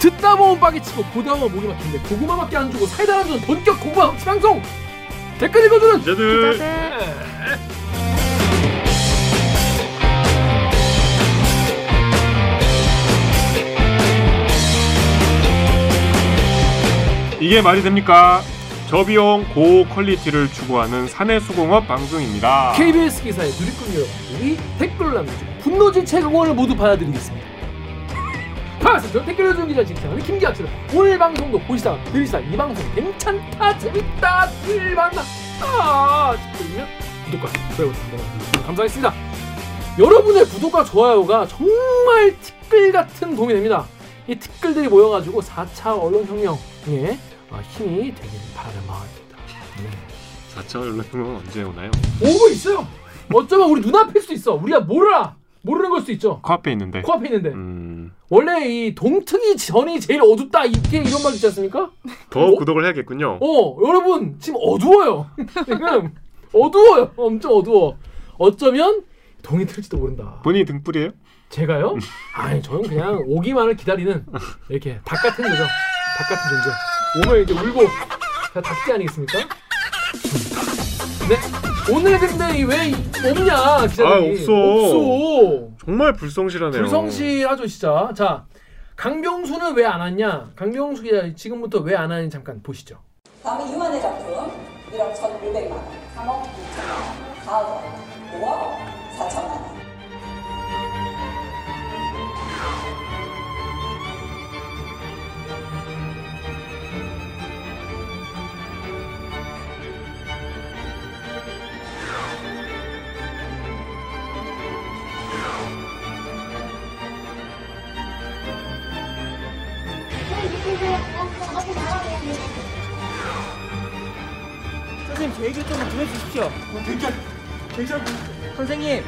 듣다 보면 빡이 치고 보다 보면 목이 막힌데 고구마밖에 안 주고 사이다 안 주는 본격 고구마 방송! 댓글 읽어주는 기자들 이게 말이 됩니까? 저비용 고 quality를 추구하는 사내수공업 방송입니다. KBS 기사에 누리꾼 여러분들이 댓글을 남겨주고 분노질책 응원을 모두 받아드리겠습니다. 반갑습니다. 댓글 읽어주는 기자 진행하는 김기학입니다 오늘 방송도 보시다가 들으시다가 이 방송 괜찮다 재밌다 들만나 아 싶으면 구독과 좋아요 부탁드립니다. 감사하겠습니다. 여러분의 구독과 좋아요가 정말 티끌 같은 도움이 됩니다. 이 티끌들이 모여가지고 4차 언론혁명에 어, 힘이 되길 바라는 마음입니다 네. 4차 연락은 언제 오나요? 오고 있어요. 어쩌면 우리 눈앞일 수도 있어. 우리가 몰라. 모르는 걸 수도 있죠. 코앞에 있는데. 코앞에 있는데. 음, 원래 이 동트기 전이 제일 어둡다 이렇게 이런 말 있지 않습니까? 더 어? 구독을 해야겠군요. 어, 여러분 지금 어두워요. 지금 어두워요. 엄청 어두워. 어쩌면 동이 틀지도 모른다. 본인이 등불이에요? 제가요? 아니 저는 그냥 오기만을 기다리는 이렇게 닭 같은 거죠. 닭 같은 존재. 오면 이제 울고 다 닭지 아니겠습니까? 네. 오늘 근데 왜 없냐 기자들이 아, 없어. 없어. 정말 불성실하네요. 불성실하죠 진짜. 자 강병수는 왜 안 왔냐? 강병수 기자 지금부터 왜 안 하는지 잠깐 보시죠. 다음에 유한의 작품 1억 1,500만 원, 3억 6천만 원, 4억, 5억 제 얘기 좀 들어주십시오. 대결, 대결. 선생님.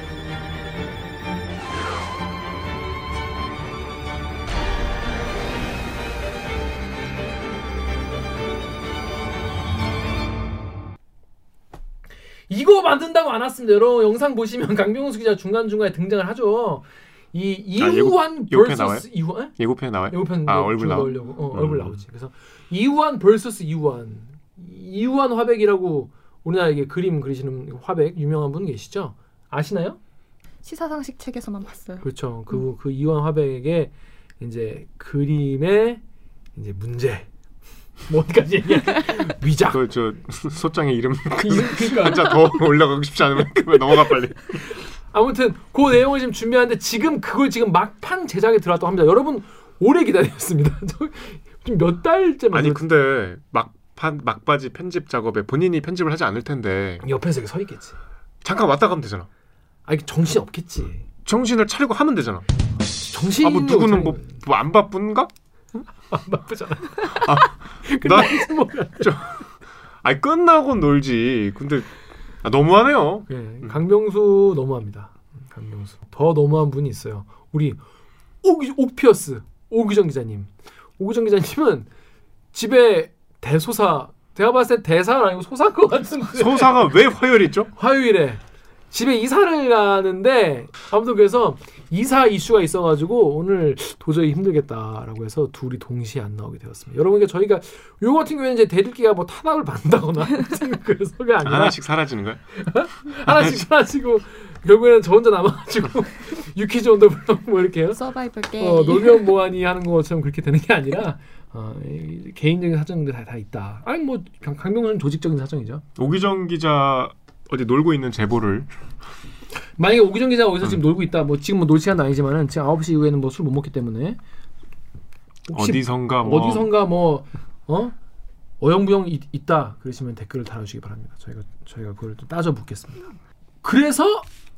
이거 만든다고 안 왔습니다. 여러분 영상 보시면 강병수 기자 중간 중간에 등장을 하죠. 이 아, 예고- 이후한 예고편 vs? 이후한 예고편에 나와요? 예고편 아, 뭐 얼굴 줄 나와? 넣으려고 어, 음. 얼굴 나오지. 그래서 이후한 vs 이후한 이후한 화백이라고 우리나라 이게 그림 그리시는 화백 유명한 분 계시죠? 아시나요? 시사상식 책에서만 봤어요. 그렇죠. 그, 그 이완 화백의 이제 그림의 이제 문제. 뭐 어디까지 얘기해? 위작. 그저 소장의 이름 그러니까 한자 더 올라가고 싶지 않으면 그만 넘어가 빨리. 아무튼 그 내용을 지금 준비하는데 지금 그걸 지금 막판 제작에 들어왔다고 합니다. 여러분 오래 기다렸습니다. 지금 몇 달째 아니 근데 막판 막바지 편집 작업에 본인이 편집을 하지 않을 텐데 옆에서 서 있겠지. 잠깐 왔다 가면 되잖아. 아 이게 정신 없겠지. 정신을 차리고 하면 되잖아. 정신이 아뭐 누구는 뭐안 바쁜가? 바쁘잖아. 나 뭐, 아니 끝나고 놀지. 근데 아, 너무하네요. 예, 강병수 너무합니다. 강병수 더 너무한 분이 있어요. 우리 옥 옥피어스 오규정 기자님. 오규정 기자님은 집에 대소사 제가 봤을 때 대사는 아니고 소사인 것 같은데 소사가 왜 화요일 있죠? 화요일에 집에 이사를 가는데 아무튼 그래서 이사 이슈가 있어가지고 오늘 도저히 힘들겠다라고 해서 둘이 동시에 안 나오게 되었습니다. 여러분, 그러니까 저희가 요 같은 경우에는 이제 대들기가 뭐 타락을 받는다거나 그래서가 아니라 하나씩 사라지는 거야? 하나씩 사라지고 결국에는 저 혼자 남아가지고 유키즈 온더 블럭 뭐 이렇게 해요. 서바이벌 게임. 어, 놀면 뭐하니 하는 것처럼 그렇게 되는 게 아니라 어, 이 개인적인 사정들 다, 다 있다. 아니 뭐 강- 강병수는 조직적인 사정이죠. 오기정 기자 어디 놀고 있는 제보를 만약에 오기정 기자가 어디서 지금 놀고 있다. 뭐 지금 뭐 놀 시간도 아니지만은 지금 9시 이후에는 뭐 술 못 먹기 때문에 어디선가 뭐 어디선가 뭐 어? 어영부영 있, 있다 그러시면 댓글을 달아주시기 바랍니다. 저희가 저희가 그걸 또 따져 묻겠습니다. 그래서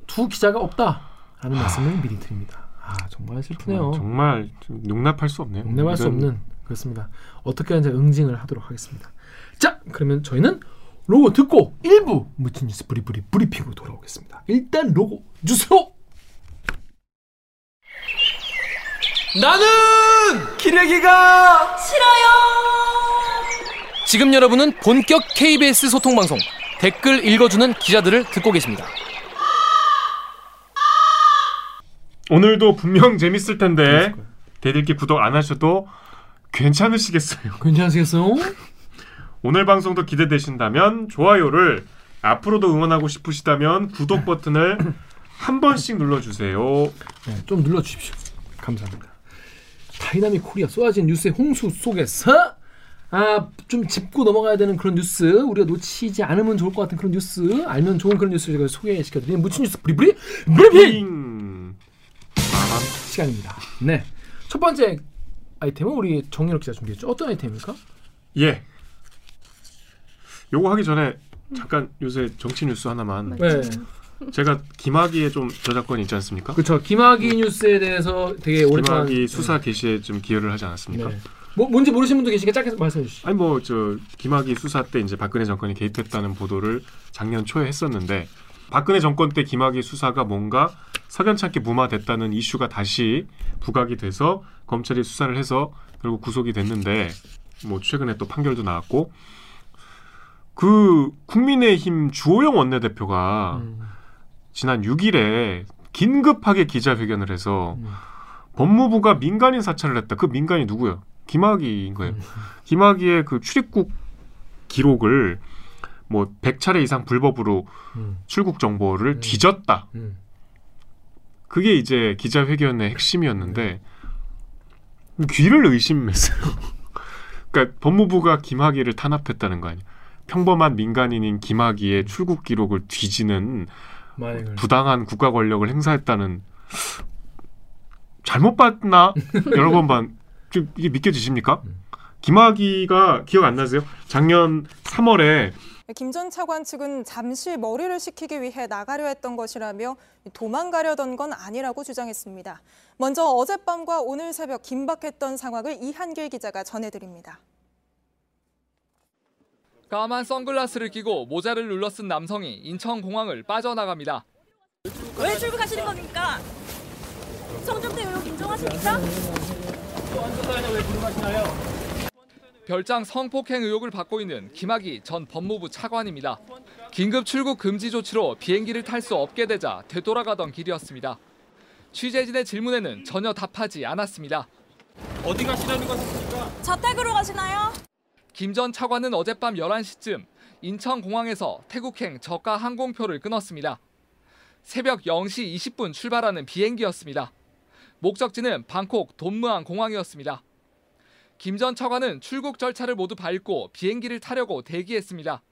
두 기자가 없다라는 말씀을 미리 드립니다. 아 정말 슬프네요. 정말 좀 용납할 수 없네요. 용납할 수 없는 그렇습니다. 어떻게 하는지 응징을 하도록 하겠습니다. 자 그러면 저희는 로고 듣고 일부 무친 뉴스 브리브리 브리핑으로 돌아오겠습니다. 일단 로고 주세요. 나는 기레기가 싫어요. 지금 여러분은 본격 KBS 소통 방송 댓글 읽어주는 기자들을 듣고 계십니다. 오늘도 분명 재밌을 텐데 대들기 구독 안 하셔도 괜찮으시겠어요. 괜찮으시겠어요? 오늘 방송도 기대되신다면 좋아요를 앞으로도 응원하고 싶으시다면 구독 버튼을 한 번씩 눌러주세요. 네, 좀 눌러주십시오. 감사합니다. dynamic Korea 쏟아진 뉴스의 홍수 속에서 아, 좀 짚고 넘어가야 되는 그런 뉴스 우리가 놓치지 않으면 좋을 것 같은 그런 뉴스 알면 좋은 그런 뉴스 제가 소개시켜드리는 무친 뉴스 브리브리 브리핑 빙. 시간입니다. 네, 첫 번째 아이템은 우리 정연욱 기자 준비했죠. 어떤 아이템입니까? 예. 요거 하기 전에 잠깐 요새 정치 뉴스 하나만. 네, 제가 김학의에 좀 저작권이 있지 않습니까? 그렇죠. 김학의 뉴스에 대해서 되게 오랫동안 김학의 수사 개시에 좀 기여를 하지 않았습니까? 네. 뭐 뭔지 모르시는 분도 계시니까 짧게 말씀해 주시죠. 아니 뭐 저 김학의 수사 때 이제 박근혜 정권이 개입했다는 보도를 작년 초에 했었는데 박근혜 정권 때 김학의 수사가 뭔가 석연찮게 무마됐다는 이슈가 다시 부각이 돼서 검찰이 수사를 해서 결국 구속이 됐는데 뭐 최근에 또 판결도 나왔고 그 국민의힘 주호영 원내대표가 음, 지난 6일에 긴급하게 기자회견을 해서 음. 법무부가 민간인 사찰을 했다. 그 민간이 누구요? 김학의인 거예요. 음. 김학의의 그 출입국 기록을 뭐 100차례 이상 불법으로 음, 출국 정보를 음. 뒤졌다. 음. 그게 이제 기자회견의 핵심이었는데 귀를 의심했어요. 그러니까 법무부가 김학의를 탄압했다는 거 아니에요. 평범한 민간인인 김학의의 출국 기록을 뒤지는 만행을 부당한 국가 권력을 행사했다는 잘못 봤나 여러 번 반. 좀 이게 믿겨지십니까? 김학의가 기억 안 나세요? 작년 3월에 김 전 차관 측은 잠시 머리를 식히기 위해 나가려 했던 것이라며 도망가려던 건 아니라고 주장했습니다. 먼저 어젯밤과 오늘 새벽 긴박했던 상황을 이한길 기자가 전해드립니다. 까만 선글라스를 끼고 모자를 눌러 쓴 남성이 인천공항을 빠져나갑니다. 왜 출국하시는 겁니까? 성접대 의혹 인정하십니까? 별장 성폭행 의혹을 받고 있는 김학의 전 법무부 차관입니다. 긴급 출국 금지 조치로 비행기를 탈 수 없게 되자 되돌아가던 길이었습니다. 취재진의 질문에는 전혀 답하지 않았습니다. 어디 가시려는 거십니까? 자택으로 가시나요? 김 전 차관은 어젯밤 11시쯤 인천공항에서 태국행 저가 항공표를 끊었습니다. 새벽 0시 20분 출발하는 비행기였습니다. 목적지는 방콕 돈무안 공항이었습니다. 김 전 차관은 출국 절차를 모두 밟고 비행기를 타려고 대기했습니다.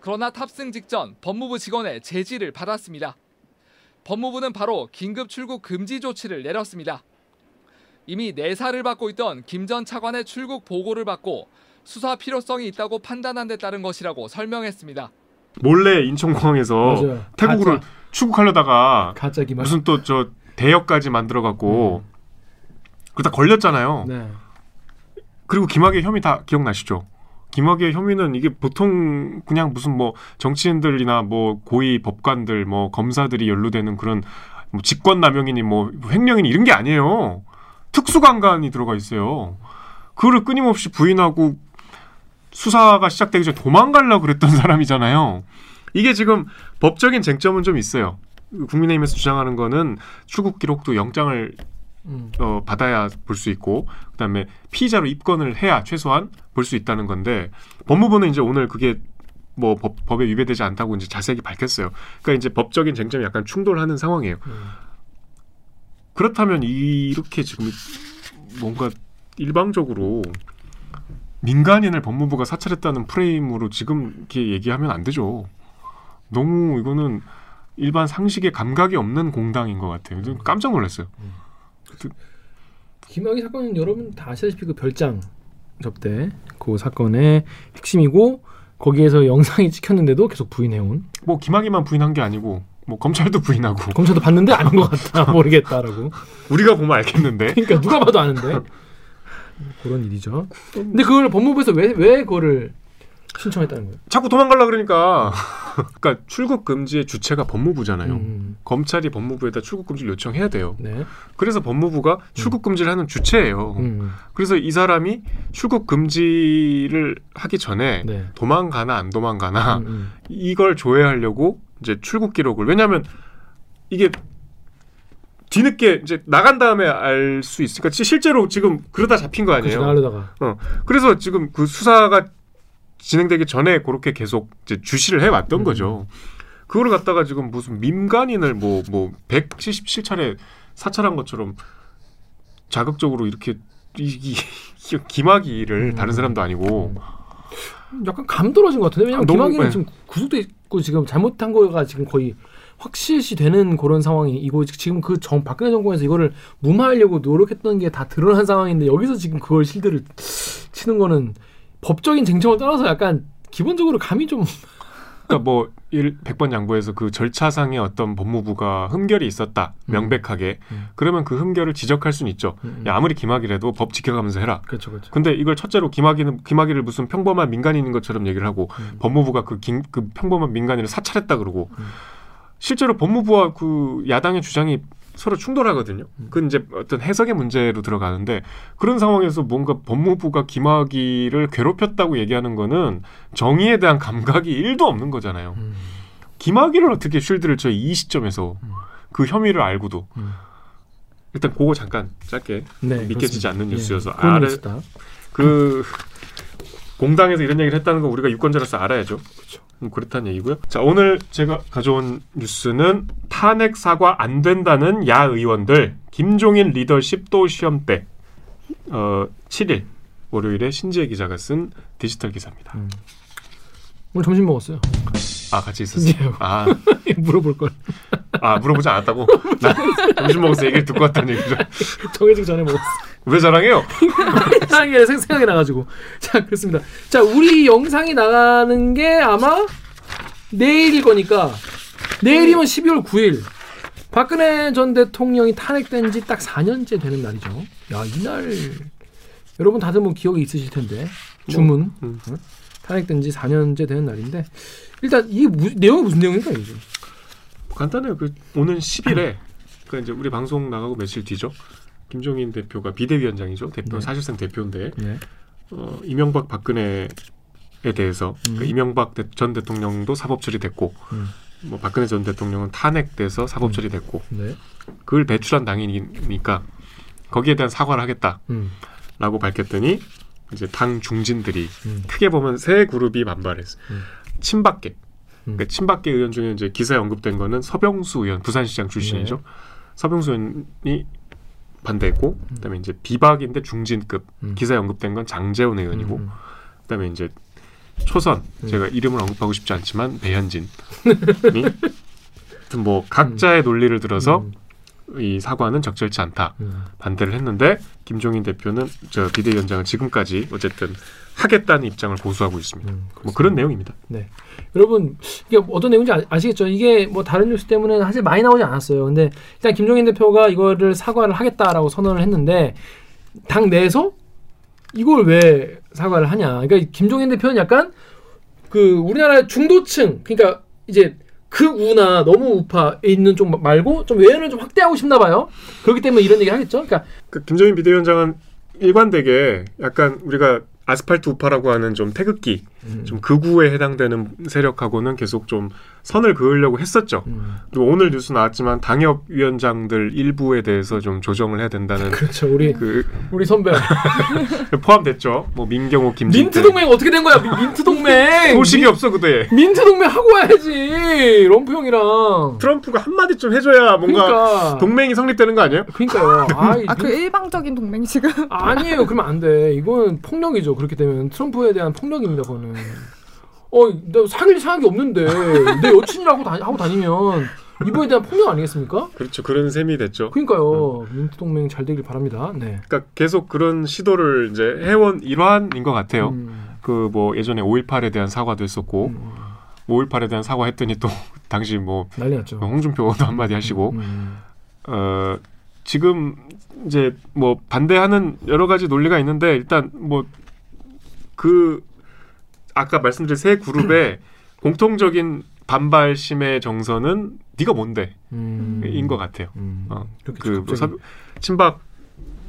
그러나 탑승 직전 법무부 직원의 제지를 받았습니다. 법무부는 바로 긴급 출국 금지 조치를 내렸습니다. 이미 내사를 받고 있던 김 전 차관의 출국 보고를 받고 수사 필요성이 있다고 판단한 데 따른 것이라고 설명했습니다. 몰래 인천공항에서 맞아요. 태국으로 가짜. 출국하려다가 무슨 또 저 대역까지 만들어 갖고 그러다 걸렸잖아요. 네. 그리고 김학의 혐의 다 기억나시죠? 김학의 혐의는 이게 보통 그냥 무슨 뭐 정치인들이나 뭐 고위 법관들 뭐 검사들이 연루되는 그런 뭐 직권남용이니 뭐 횡령이니 이런 게 아니에요. 특수강간이 들어가 있어요. 그거를 끊임없이 부인하고 수사가 시작되기 전에 도망가려고 그랬던 사람이잖아요. 이게 지금 법적인 쟁점은 좀 있어요. 국민의힘에서 주장하는 거는 출국 기록도 영장을 음. 어, 받아야 볼 수 있고 그다음에 피의자로 입건을 해야 최소한 볼 수 있다는 건데 법무부는 이제 오늘 그게 뭐 법, 법에 위배되지 않다고 이제 자세히 밝혔어요. 그러니까 이제 법적인 쟁점이 약간 충돌하는 상황이에요. 음. 그렇다면 이렇게 지금 뭔가 일방적으로 민간인을 법무부가 사찰했다는 프레임으로 지금 이렇게 얘기하면 안 되죠. 너무 이거는 일반 상식에 감각이 없는 공당인 것 같아요. 좀 깜짝 놀랐어요. 김학의 사건은 여러분 다 아시다시피 그 별장 접대 그 사건의 핵심이고 거기에서 영상이 찍혔는데도 계속 부인해온. 뭐 김학의만 부인한 게 아니고 뭐 검찰도 부인하고. 검찰도 봤는데 아닌 것 같다. 모르겠다라고. 우리가 보면 알겠는데. 그러니까 누가 봐도 아는데. 그런 일이죠. 근데 그걸 법무부에서 왜 왜 그거를 신청했다는 거예요. 자꾸 도망가려 그러니까 그러니까 출국 금지의 주체가 법무부잖아요. 음, 검찰이 법무부에다 출국 금지를 요청해야 돼요. 네. 그래서 법무부가 출국 금지를 하는 주체예요. 음, 그래서 이 사람이 출국 금지를 하기 전에 네. 도망가나 안 도망가나 음, 음. 이걸 조회하려고 이제 출국 기록을 왜냐하면 이게 뒤늦게 이제 나간 다음에 알 수 있으니까 시- 실제로 지금 그러다 잡힌 거 그치, 아니에요. 나가려다가. 그래서 지금 그 수사가 진행되기 전에 그렇게 계속 이제 주시를 해왔던 음. 거죠. 그거를 갖다가 지금 무슨 민간인을 뭐 뭐 177차례 사찰한 것처럼 자극적으로 이렇게 이, 이, 이 기마기를 음. 다른 사람도 아니고 약간 감 떨어진 것 같은데 왜냐면 아, 김학의는 네. 지금 구속돼 있고 지금 잘못한 거가 지금 거의 확실시 되는 그런 상황이고 지금 그 정 박근혜 정권에서 이거를 무마하려고 노력했던 게 다 드러난 상황인데 여기서 지금 그걸 실드를 치는 거는 법적인 쟁점을 떠나서 약간 기본적으로 감이 좀 그러니까 뭐 일, 100번 양보해서 그 절차상의 어떤 법무부가 흠결이 있었다 명백하게 음. 그러면 그 흠결을 지적할 수는 있죠. 음, 야, 아무리 김학이라도 법 지켜가면서 해라. 그렇죠 그렇죠. 근데 이걸 첫째로 김학의는 김학의를 무슨 평범한 민간인인 것처럼 얘기를 하고 음. 법무부가 그, 긴- 그 평범한 민간인을 사찰했다 그러고 음. 실제로 법무부와 그 야당의 주장이 서로 충돌하거든요. 음. 그건 이제 어떤 해석의 문제로 들어가는데 그런 상황에서 뭔가 법무부가 김학의를 괴롭혔다고 얘기하는 거는 정의에 대한 감각이 일도 없는 거잖아요. 음. 김학의를 어떻게 쉴드를 쳐 이 시점에서 음. 그 혐의를 알고도 음. 일단 그거 잠깐 짧게 네, 믿겨지지 그렇습니다. 않는 뉴스여서 예, 아래- 뉴스다. 그 공당에서 이런 얘기를 했다는 거 우리가 유권자로서 알아야죠. 그렇죠. 그렇다는 얘기고요. 자 오늘 제가 가져온 뉴스는 탄핵 사과 안 된다는 야 의원들 김종인 리더십 또 시험 때 어, 7일 월요일에 신지혜 기자가 쓴 디지털 기사입니다. 음. 오늘 점심 먹었어요. 아 같이 있었어요. 아, 물어볼 걸. 아 물어보지 않았다고? 나 점심 먹어서 얘기를 듣고 왔다는 얘기죠. 정해지기 전에 먹었어. 왜 자랑해요? 생각이 생- 생각이 나가지고 자 그렇습니다. 자 우리 영상이 나가는 게 아마 내일일 거니까 내일이면 12월 9일 박근혜 전 대통령이 탄핵된 지 딱 4년째 되는 날이죠. 야 이날 여러분 다들 뭐 기억이 있으실 텐데 주문 음. 응? 탄핵된 지 4년째 되는 날인데 일단 이게 무, 내용이 무슨 내용인가 이게? 간단해요. 그 오는 10일에 그 이제 우리 방송 나가고 며칠 뒤죠. 김종인 대표가 비대위원장이죠. 대표 네. 사실상 대표인데 네. 어, 이명박 박근혜에 대해서 음. 그 이명박 대- 전 대통령도 사법 처리됐고 음. 뭐 박근혜 전 대통령은 탄핵돼서 사법 처리됐고 네. 그걸 배출한 당이니까 거기에 대한 사과를 하겠다라고 음. 밝혔더니 이제 당 중진들이 음. 크게 보면 세 그룹이 반발했어. 음. 친박계. 음. 그러니까 친박계 의원 중에 이제 기사에 언급된 거는 서병수 의원, 부산시장 출신이죠. 네. 서병수 의원이 반대했고, 그다음에 이제 비박인데 중진급 음. 기사에 언급된 건 장재원 의원이고, 음. 그다음에 이제 초선 음. 제가 이름을 언급하고 싶지 않지만 배현진이 하여튼 뭐 각자의 논리를 들어서 음. 이 사과는 적절치 않다 음. 반대를 했는데 김종인 대표는 저 비대위원장은 지금까지 어쨌든 하겠다는 입장을 고수하고 있습니다. 음, 뭐 그런 내용입니다. 네. 여러분 이게 어떤 내용인지 아- 아시겠죠? 이게 뭐 다른 뉴스 때문에 사실 많이 나오지 않았어요. 근데 일단 김종인 대표가 이거를 사과를 하겠다라고 선언을 했는데 당 내에서 이걸 왜 사과를 하냐? 그러니까 김종인 대표는 약간 그 우리나라 중도층 그러니까 이제 극우나 너무 우파에 있는 쪽 말고 좀 외연을 좀 확대하고 싶나 봐요. 그렇기 때문에 이런 얘기를 하겠죠. 그러니까 그 김종인 비대위원장은 일관되게 약간 우리가 아스팔트 우파라고 하는 좀 태극기, 음. 좀 극우에 해당되는 세력하고는 계속 좀 선을 그으려고 했었죠. 음. 그리고 오늘 뉴스 나왔지만 당협 위원장들 일부에 대해서 좀 조정을 해야 된다는 그렇죠. 우리 그 우리 선배 포함됐죠. 뭐 민경욱, 김진태 민트 동맹 어떻게 된 거야? 민- 민트 동맹 소식이 없어 그때. 민트 동맹 하고 와야지 트럼프 형이랑 트럼프가 한 마디 좀 해줘야 뭔가 그러니까 동맹이 성립되는 거 아니에요? 그러니까요 아이, 아 그 일방적인 동맹 지금 아니에요 그러면 안 돼 이건 폭력이죠 그렇게 되면 트럼프에 대한 폭력입니다 그거는 어 나 사귈 생각이 없는데 내 여친이라고 다, 하고 다니면 이거에 대한 폭력 아니겠습니까? 그렇죠. 그런 셈이 됐죠. 그러니까요. 민트 동맹 잘 되길 바랍니다. 네. 그러니까 계속 그런 시도를 이제 해온 일환인 것 같아요. 음, 그뭐 예전에 5.18에 대한 사과도 했었고 음, 5.18에 대한 사과 했더니 또 당시 뭐 난리 났죠. 홍준표도 한마디 하시고. 음, 어 지금 이제 뭐 반대하는 여러 가지 논리가 있는데 일단 뭐그 아까 말씀드린 세 그룹의 공통적인 반발심의 정서는 네가 뭔데 음. 인것 같아요. 음. 어, 그렇게 그 갑자기- 서, 친박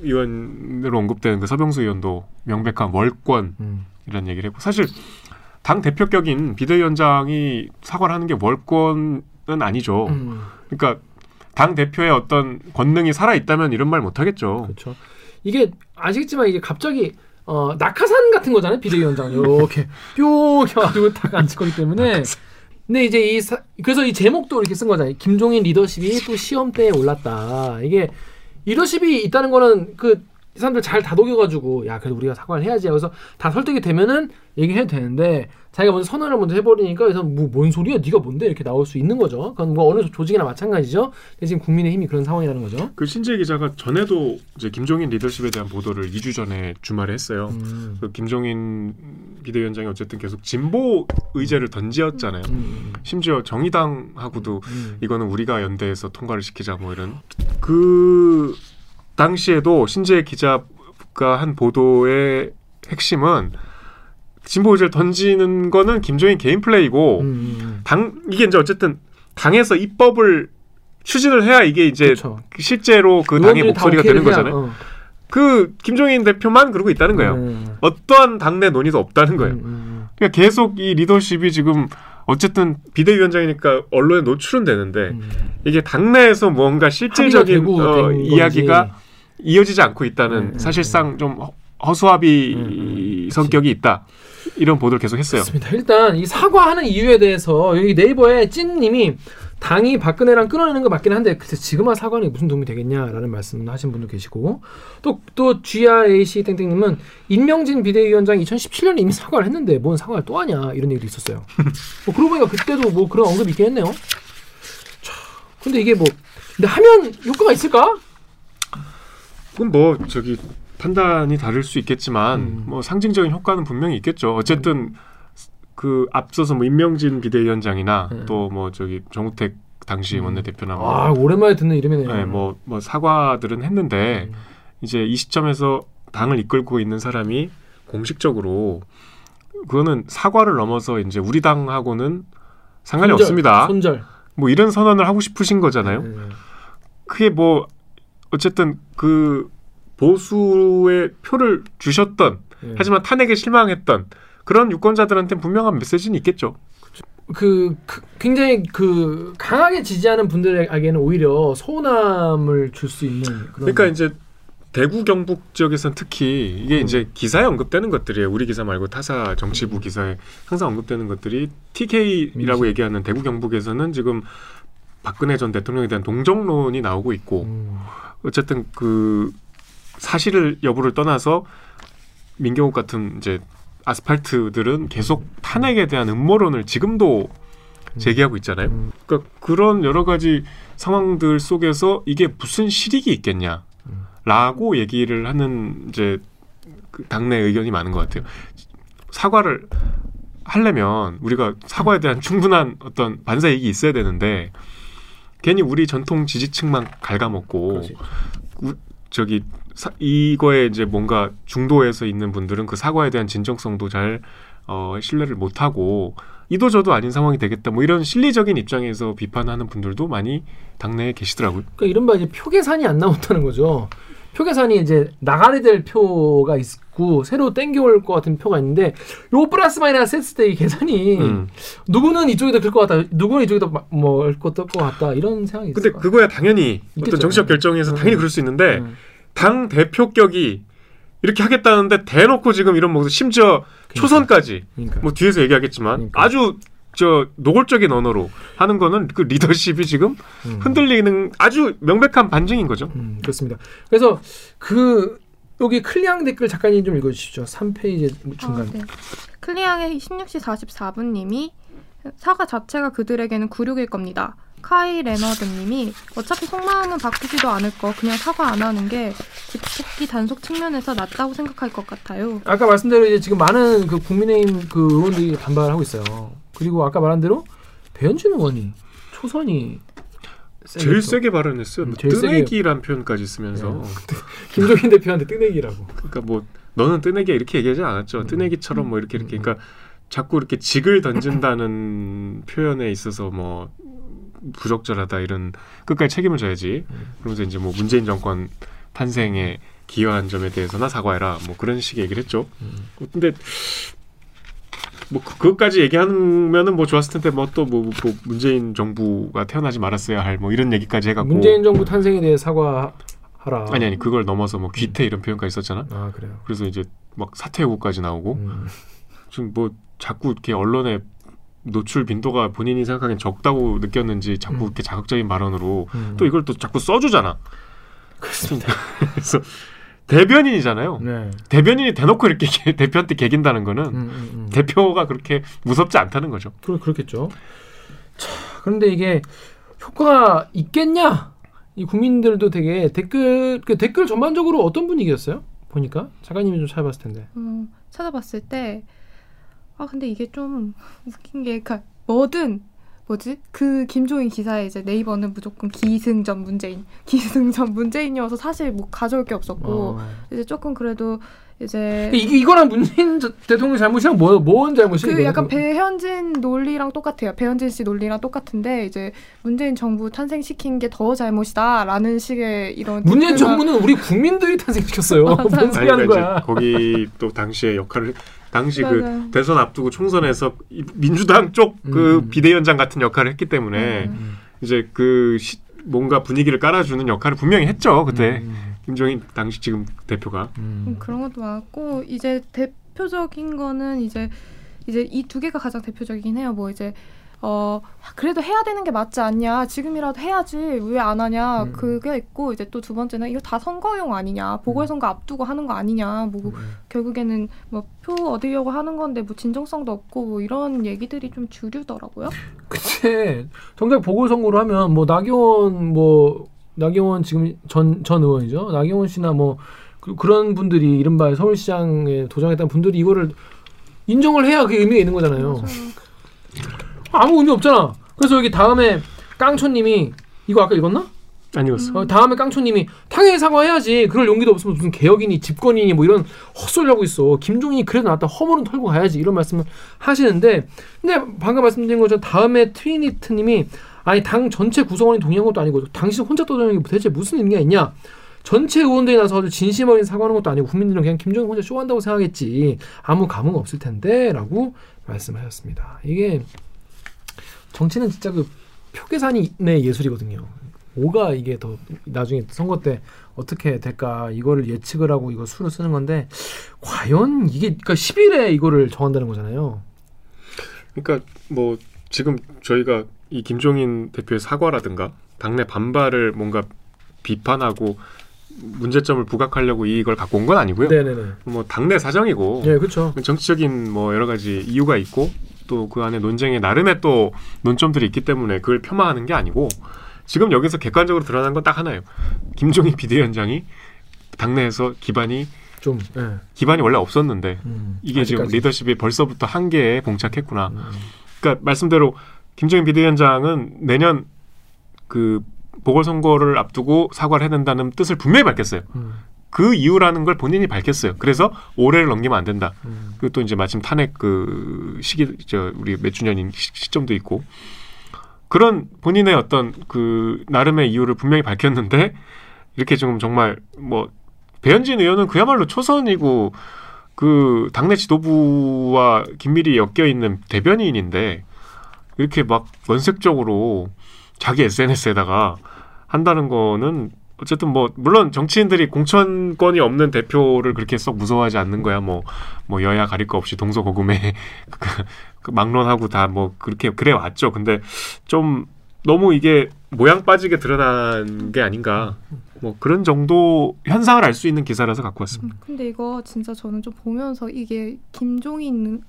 의원으로 언급되는 그 서병수 의원도 명백한 월권 음. 이런 얘기를 했고 사실 당 대표격인 비대위원장이 사과를 하는 게 월권은 아니죠. 음. 그러니까 당 대표의 어떤 권능이 살아 있다면 이런 말 못 하겠죠. 그렇죠. 이게 아시겠지만 이게 갑자기 어, 낙하산 같은 거잖아요 비대위원장 이렇게 뿅 해가지고 딱 앉을 거기 때문에. 근데 이제 이 사, 그래서 이 제목도 이렇게 쓴 거잖아요. 김종인 리더십이 또 시험대에 올랐다. 이게 리더십이 있다는 거는 그이 사람들 잘 다독여가지고 야 그래도 우리가 사과를 해야지. 그래서 다 설득이 되면은 얘기해도 되는데 자기가 먼저 선언을 먼저 해버리니까 그래서 뭐, 뭔 소리야 네가 뭔데 이렇게 나올 수 있는 거죠 그건 뭐 어느 조직이나 마찬가지죠 근데 지금 국민의 힘이 그런 상황이라는 거죠 그 신재 기자가 전에도 이제 김종인 리더십에 대한 보도를 2주 전에 주말에 했어요. 음. 그 김종인 비대위원장이 어쨌든 계속 진보 의제를 던지었잖아요. 음. 심지어 정의당하고도 음. 이거는 우리가 연대해서 통과를 시키자 뭐 이런 그 당시에도 신재 기자가 한 보도의 핵심은 진보 의제를 던지는 거는 김종인 개인 플레이고 음. 당 이게 이제 어쨌든 당에서 입법을 추진을 해야 이게 이제 그렇죠. 실제로 그 당의 목소리가 되는 해야, 거잖아요. 어. 그 김종인 대표만 그러고 있다는 거예요. 음. 어떠한 당내 논의도 없다는 거예요. 음, 음, 그러니까 계속 이 리더십이 지금 어쨌든 비대위원장이니까 언론에 노출은 되는데 음. 이게 당내에서 뭔가 실질적인 어, 된 이야기가. 이어지지 않고 있다는 음, 음, 사실상 좀 허- 허수아비 음, 음. 성격이 있다. 이런 보도를 계속 했어요. 그렇습니다. 일단 이 사과하는 이유에 대해서 여기 네이버에 찐님이 당이 박근혜랑 끊어내는 거 맞긴 한데 글쎄 지금 한 사과는 무슨 도움이 되겠냐라는 말씀 하신 분도 계시고 또 또 GRAC 땡땡님은 임명진 비대위원장이 2017년에 이미 사과를 했는데 뭔 사과를 또 하냐 이런 얘기도 있었어요. 뭐 그러고 보니까 그때도 뭐 그런 언급이 있긴 했네요. 자, 근데 이게 뭐 근데 하면 효과가 있을까? 그건 뭐 저기 판단이 다를 수 있겠지만 음. 뭐 상징적인 효과는 분명히 있겠죠. 어쨌든 그 앞서서 뭐 임명진 비대위원장이나 음. 또뭐 저기 정우택 당시 원내대표나 뭐, 아 오랜만에 듣는 이름이네요. 네, 뭐, 뭐 사과들은 했는데 음. 이제 이 시점에서 당을 이끌고 있는 사람이 공식적으로 그거는 사과를 넘어서 이제 우리 당하고는 상관이 손절, 없습니다. 손절. 뭐 이런 선언을 하고 싶으신 거잖아요. 네. 그게 뭐 어쨌든 그 보수의 표를 주셨던 네. 하지만 탄핵에 실망했던 그런 유권자들한테 분명한 메시지는 있겠죠. 그, 그 굉장히 그 강하게 지지하는 분들에게는 오히려 서운함을 줄 수 있는 그런 그러니까 이제 대구 경북 지역에서는 특히 이게 음. 이제 기사에 언급되는 것들이에요. 우리 기사 말고 타사 정치부 기사에 항상 언급되는 것들이 TK라고 민심. 얘기하는 대구 경북에서는 지금 박근혜 전 대통령에 대한 동정론이 나오고 있고 음, 어쨌든 그 사실을 여부를 떠나서 민경욱 같은 이제 아스팔트들은 계속 탄핵에 대한 음모론을 지금도 제기하고 있잖아요. 음. 그러니까 그런 여러 가지 상황들 속에서 이게 무슨 실익이 있겠냐라고 얘기를 하는 이제 그 당내 의견이 많은 것 같아요. 사과를 하려면 우리가 사과에 대한 충분한 어떤 반사이익이 있어야 되는데 괜히 우리 전통 지지층만 갉아먹고. 우- 저기 사, 이거에 이제 뭔가 중도에서 있는 분들은 그 사과에 대한 진정성도 잘 어, 신뢰를 못 하고 이도저도 아닌 상황이 되겠다 뭐 이런 실리적인 입장에서 비판하는 분들도 많이 당내에 계시더라고요. 그러니까 이른바 이제 표 계산이 안 나온다는 거죠. 표 계산이 이제 나가야 될 표가 있고 새로 땡겨올 것 같은 표가 있는데 요 플러스 마이너스 했을 때 이 계산이 음. 누구는 이쪽에 더클 것 같다, 누구는 이쪽에 더뭐것 같다 이런 생각이 근데 있을 것 그거야 당연히 있겠죠. 어떤 정치적 결정에서 음. 당연히 그럴 수 있는데 음. 당 대표격이 이렇게 하겠다는데 대놓고 지금 이런 뭐 심지어 초선까지 그러니까. 뭐 뒤에서 얘기하겠지만 그러니까. 아주 저 노골적인 언어로 하는 거는 그 리더십이 지금 음. 흔들리는 아주 명백한 반증인 거죠. 음, 그렇습니다. 그래서 그 여기 클리앙 댓글 작가님 좀 읽어주시죠. 3페이지 중간. 아, 네. 클리앙의 16시 44분님이 사과 자체가 그들에게는 굴욕일 겁니다. 카이 레너드님이 어차피 속마음은 바꾸지도 않을 거 그냥 사과 안 하는 게 집토끼 단속 측면에서 낫다고 생각할 것 같아요. 아까 말씀대로 이제 지금 많은 그 국민의힘 그 의원들이 반발하고 있어요. 그리고 아까 말한 대로 배현진 의원이 초선이 제일 세게 세게 발언했어요. 음, 뭐 제일 세게- 뜨내기란 표현까지 쓰면서 또 김종인 대표한테 뜨내기라고. 그러니까 뭐 너는 뜨내기야 이렇게 얘기하지 않았죠. 음. 뜨내기처럼 뭐 이렇게 이렇게 그러니까 자꾸 이렇게 직을 던진다는 표현에 있어서 뭐 부적절하다 이런 끝까지 책임을 져야지. 그러면서 이제 뭐 문재인 정권 탄생에 기여한 점에 대해서나 사과해라. 뭐 그런 식의 얘기를 했죠. 근데 뭐 그- 그것까지 얘기하면은 뭐 좋았을 텐데 뭐또뭐 문재인 정부가 태어나지 말았어야 할 뭐 이런 얘기까지 해갖고 문재인 정부 탄생에 대해 사과하라. 아니 아니 그걸 넘어서 뭐 귀태 이런 표현까지 썼잖아. 아 그래요. 그래서 이제 막 사퇴 요구까지 나오고 음. 지금 뭐 자꾸 이렇게 언론에 노출 빈도가 본인이 생각하기엔 적다고 느꼈는지 자꾸 음. 이렇게 자극적인 발언으로 음. 또 이걸 또 자꾸 써주잖아. 그렇습니다. 그래서 대변인이잖아요. 네. 대변인이 대놓고 이렇게 개- 대표한테 개긴다는 거는 음, 음, 음. 대표가 그렇게 무섭지 않다는 거죠. 그렇, 그렇겠죠. 자, 그런데 이게 효과가 있겠냐? 이 국민들도 되게 댓글 그 댓글 전반적으로 어떤 분위기였어요? 보니까 작가님이 좀 찾아봤을 텐데. 음, 찾아봤을 때, 아, 근데 이게 좀 웃긴 게, 그니까, 뭐든, 뭐지? 그 김종인 기사에 이제 네이버는 무조건 기승전 문재인, 기승전 문재인이어서 사실 뭐 가져올 게 없었고, 어. 이제 조금 그래도 이제. 이게 이거랑 문재인 저- 대통령 잘못이랑 뭐, 뭔 잘못이? 그 약간 배현진 논리랑 똑같아요. 배현진 씨 논리랑 똑같은데 이제 문재인 정부 탄생시킨 게 더 잘못이다라는 식의 이런 문재인 정부는 우리 국민들이 탄생시켰어요. 뭔 소리 하는 거야? 그러니까 거기 또 당시의 역할을 당시 그 맞아요. 대선 앞두고 총선에서 이 민주당 쪽그 음. 비대위원장 같은 역할을 했기 때문에 음. 이제 그 시, 뭔가 분위기를 깔아주는 역할을 분명히 했죠 그때 음. 김종인 당시 지금 대표가 음, 음. 그런 것도 많았고 이제 대표적인 거는 이제 이제 이 두 개가 가장 대표적이긴 해요. 뭐 이제 어 그래도 해야 되는 게 맞지 않냐 지금이라도 해야지 왜 안 하냐 음. 그게 있고 이제 또 두 번째는 이거 다 선거용 아니냐 보궐선거 앞두고 하는 거 아니냐 뭐 음. 결국에는 뭐 표 얻으려고 하는 건데 뭐 진정성도 없고 뭐 이런 얘기들이 좀 주류더라고요. 그때 정작 보궐선거를 하면 뭐 나경원 뭐 나경원 지금 전 전 의원이죠. 나경원 씨나 뭐 그, 그런 분들이 이른바 서울시장에 도전했던 분들이 이거를 인정을 해야 그게 의미가 있는 거잖아요. 아무 의미 없잖아. 그래서 여기 다음에 깡초님이 이거 아까 읽었나? 아니었어 어, 다음에 깡초님이 당연히 사과해야지. 그럴 용기도 없으면 무슨 개혁이니 집권이니 뭐 이런 헛소리 하고 있어. 김종인이 그래도 낫다 허물은 털고 가야지 이런 말씀을 하시는데 근데 방금 말씀드린 것처럼 다음에 트리니트님이 아니 당 전체 구성원이 동의한 것도 아니고 당신 혼자 떠드는 게 대체 무슨 의미가 있냐? 전체 의원들이 나서 진심 어린 사과하는 것도 아니고 국민들은 그냥 김종인 혼자 쇼한다고 생각했지 아무 감흥 없을 텐데라고 말씀하셨습니다. 이게 정치는 진짜 그 표계산의 예술이거든요. 뭐가 이게 더 나중에 선거 때 어떻게 될까 이거를 예측을 하고 이거 수를 쓰는 건데 과연 이게 그러니까 10일에 이거를 정한다는 거잖아요. 그러니까 뭐 지금 저희가 이 김종인 대표의 사과라든가 당내 반발을 뭔가 비판하고 문제점을 부각하려고 이걸 갖고 온 건 아니고요. 네네네. 뭐 당내 사정이고 예, 그렇죠. 정치적인 뭐 여러 가지 이유가 있고 또 그 안에 논쟁에 나름의 또 논점들이 있기 때문에 그걸 폄하하는 게 아니고 지금 여기서 객관적으로 드러난 건 딱 하나예요. 김종인 비대위원장이 당내에서 기반이 좀 예. 기반이 원래 없었는데 음, 이게 지금 아직까지. 리더십이 벌써부터 한계에 봉착했구나. 음. 그러니까 말씀대로 김종인 비대위원장은 내년 그 보궐선거를 앞두고 사과를 해야 된다는 뜻을 분명히 밝혔어요. 음, 그 이유라는 걸 본인이 밝혔어요. 그래서 올해를 넘기면 안 된다. 음. 그리고 또 이제 마침 탄핵 그 시기 저 우리 몇 주년인 시- 시점도 있고 그런 본인의 어떤 그 나름의 이유를 분명히 밝혔는데 이렇게 지금 정말 뭐 배현진 의원은 그야말로 초선이고 그 당내 지도부와 긴밀히 엮여 있는 대변인인데 이렇게 막 원색적으로 자기 SNS에다가 한다는 거는 어쨌든 뭐 물론 정치인들이 공천권이 없는 대표를 그렇게 썩 무서워하지 않는 거야. 뭐뭐 여야 가릴 거 없이 동서고금에 그, 그 막론하고 다 뭐 그렇게 그래 왔죠. 근데 좀 너무 이게 모양 빠지게 드러난 게 아닌가 뭐 그런 정도 현상을 알 수 있는 기사라서 갖고 왔습니다. 근데 이거 진짜 저는 좀 보면서 이게 김종인을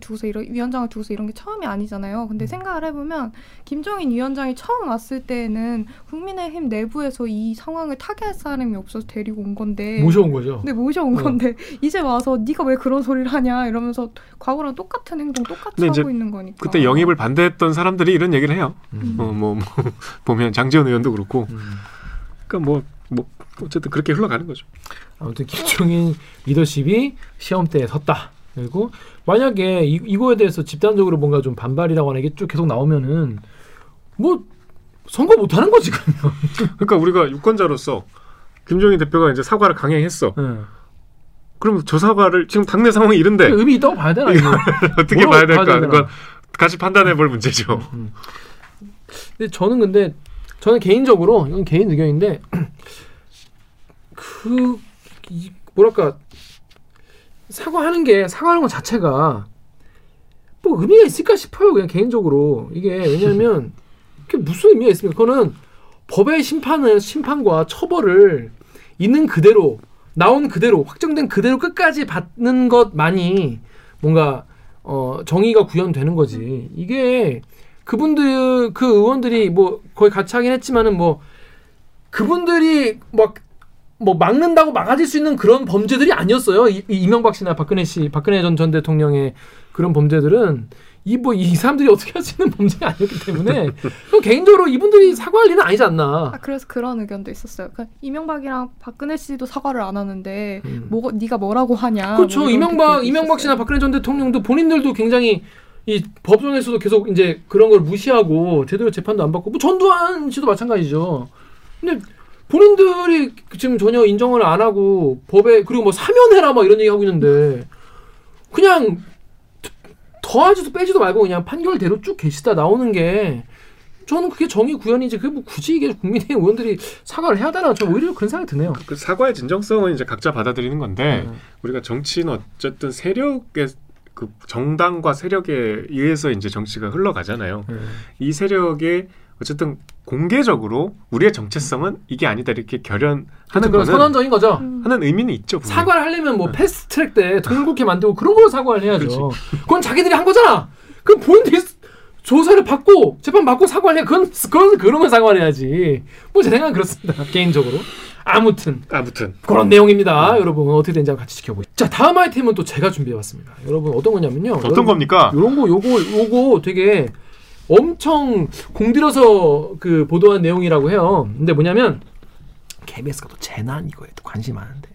두고서 이런 위원장을 두고서 이런 게 처음이 아니잖아요. 음. 근데 생각을 해보면 김종인 위원장이 처음 왔을 때는 국민의힘 내부에서 이 상황을 타개할 사람이 없어서 데리고 온 건데 모셔온 거죠. 네 모셔온 어. 건데 이제 와서 네가 왜 그런 소리를 하냐 이러면서 과거랑 똑같은 행동 똑같이 하고 있는 거니까. 그때 영입을 반대했던 사람들이 이런 얘기를 해요. 음. 어, 뭐, 뭐 보면 장지원 의원도 그렇고 음. 그러니까 뭐, 뭐 어쨌든 그렇게 흘러가는 거죠. 아무튼 김종인 리더십이 시험대에 섰다. 그리고 만약에 이, 이거에 대해서 집단적으로 뭔가 좀 반발이라고 하는 게 쭉 계속 나오면은 뭐 선거 못 하는 거지 그러면. 그러니까 우리가 유권자로서 김종인 대표가 이제 사과를 강행했어. 네. 그럼 저 사과를 지금 당내 상황이 이런데 의미 있다고 봐야 되나. 어떻게 봐야 될까 봐야 하는 되나? 건 같이 판단해 볼 문제죠. 근데 저는 근데 저는 개인적으로 이건 개인 의견인데 그 이, 뭐랄까 사과하는 게 사과하는 것 자체가 뭐 의미가 있을까 싶어요 그냥 개인적으로 이게 왜냐하면 그게 무슨 의미가 있습니까? 그거는 법의 심판을 심판과 처벌을 있는 그대로 나온 그대로 확정된 그대로 끝까지 받는 것만이 뭔가 어 정의가 구현되는 거지 이게 그분들 그 의원들이 뭐 거의 같이 하긴 했지만은 뭐 그분들이 막 뭐 막는다고 막아질 수 있는 그런 범죄들이 아니었어요. 이, 이 이명박 씨나 박근혜 씨, 박근혜 전 전 대통령의 그런 범죄들은 이 뭐 이 사람들이 어떻게 할 수 있는 범죄가 아니었기 때문에 또 개인적으로 이분들이 사과할 일은 아니지 않나. 아, 그래서 그런 의견도 있었어요. 그러니까 이명박이랑 박근혜 씨도 사과를 안 하는데 음. 뭐 네가 뭐라고 하냐. 그렇죠. 뭐 이명박 이명박 씨나. 박근혜 전 대통령도 본인들도 굉장히 이 법정에서도 계속 이제 그런 걸 무시하고 제대로 재판도 안 받고 뭐 전두환 씨도 마찬가지죠. 근데 본인들이 지금 전혀 인정을 안 하고 법에 그리고 뭐 사면해라 막 이런 얘기 하고 있는데 그냥 더하지도 빼지도 말고 그냥 판결대로 쭉 계시다 나오는 게 저는 그게 정의 구현이지 그게 뭐 굳이 이게 국민의힘 의원들이 사과를 해야 되나 저 오히려 그런 생각이 드네요. 그 사과의 진정성은 이제 각자 받아들이는 건데 음. 우리가 정치는 어쨌든 세력의 그 정당과 세력에 의해서 이제 정치가 흘러가잖아요. 음. 이 세력의 어쨌든 공개적으로 우리의 정체성은 이게 아니다 이렇게 결연하는 그런 거는 선언적인 거죠. 음. 하는 의미는 있죠. 분명히. 사과를 하려면 뭐 패스트 트랙 때 동국회 만들고 그런 걸로 사과를 해야죠. 그건 자기들이 한 거잖아. 그럼 본인들이 조사를 받고 재판 받고 사과를 해. 그건 그건 그런 걸 사과를 해야지. 뭐 제 생각은 그렇습니다. 개인적으로. 아무튼 아무튼 그런 내용입니다. 여러분 어떻게 되는지 한번 같이 지켜보죠. 자 다음 아이템은 또 제가 준비해왔습니다. 여러분 어떤 거냐면요. 어떤 여러분, 겁니까? 요런 거 요거 요거 되게 엄청 공들여서 그 보도한 내용이라고 해요. 근데 뭐냐면 KBS가 또 재난 이거에 또 관심 많은데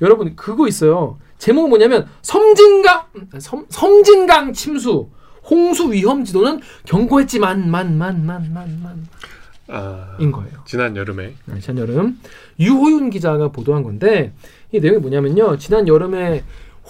여러분 그거 있어요. 제목은 뭐냐면 섬진강 섬, 섬진강 침수 홍수 위험 지도는 경고했지만 만만만 만만인 아, 거예요. 지난 여름에 네, 지난 여름 유호윤 기자가 보도한 건데 이 내용이 뭐냐면요. 지난 여름에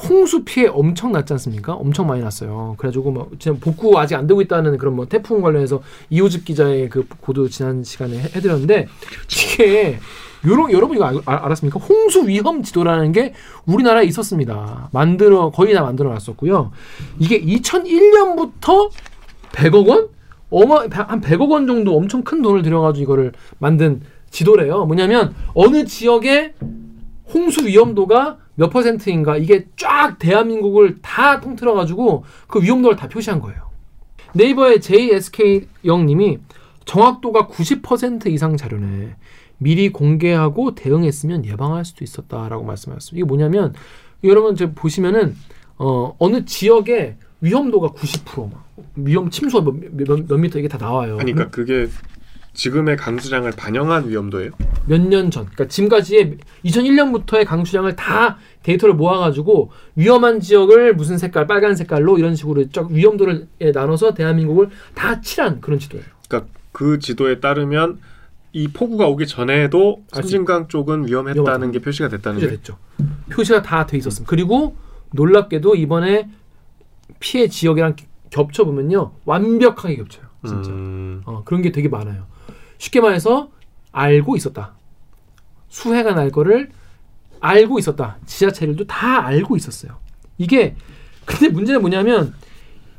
홍수 피해 엄청 났지 않습니까? 엄청 많이 났어요. 그래가지고 뭐 지금 복구 아직 안 되고 있다는 그런 뭐 태풍 관련해서 이호집 기자의 그 보도 지난 시간에 해- 해드렸는데 이게 요런 여러분 이거 알, 알- 알았습니까? 홍수 위험 지도라는 게 우리나라에 있었습니다. 만들어 거의 다 만들어 놨었고요. 이게 2001년부터 100억 원? 어마 한 100억 원 정도 엄청 큰 돈을 들여가지고 이거를 만든 지도래요. 뭐냐면 어느 지역의 홍수 위험도가 몇 퍼센트인가 이게 쫙 대한민국을 다 통틀어 가지고 그 위험도를 다 표시한 거예요. 네이버의 JSK 영님이 정확도가 90% 이상 자료네. 미리 공개하고 대응했으면 예방할 수도 있었다라고 말씀하셨습니다. 이게 뭐냐면 여러분 저 보시면은 어, 어느 지역의 위험도가 90%막 위험 침수가 몇, 몇, 몇 미터 이게 다 나와요. 그러니까 그게 지금의 강수량을 반영한 위험도예요. 몇 년 전, 그러니까 지금까지의 2001년부터의 강수량을 다 데이터를 모아가지고 위험한 지역을 무슨 색깔, 빨간 색깔로 이런 식으로 쫙 위험도를 예, 나눠서 대한민국을 다 칠한 그런 지도예요. 그러니까 그 지도에 따르면 이 폭우가 오기 전에도 섬진강 쪽은 위험했다는 위험하다. 게 표시가 됐다는 게 됐죠. 표시가 다 돼 있었습니다. 그리고 놀랍게도 이번에 피해 지역이랑 겹쳐 보면요, 완벽하게 겹쳐요. 진짜. 음, 어, 그런 게 되게 많아요. 쉽게 말해서 알고 있었다. 수해가 날 거를 알고 있었다. 지자체들도 다 알고 있었어요. 이게 근데 문제는 뭐냐면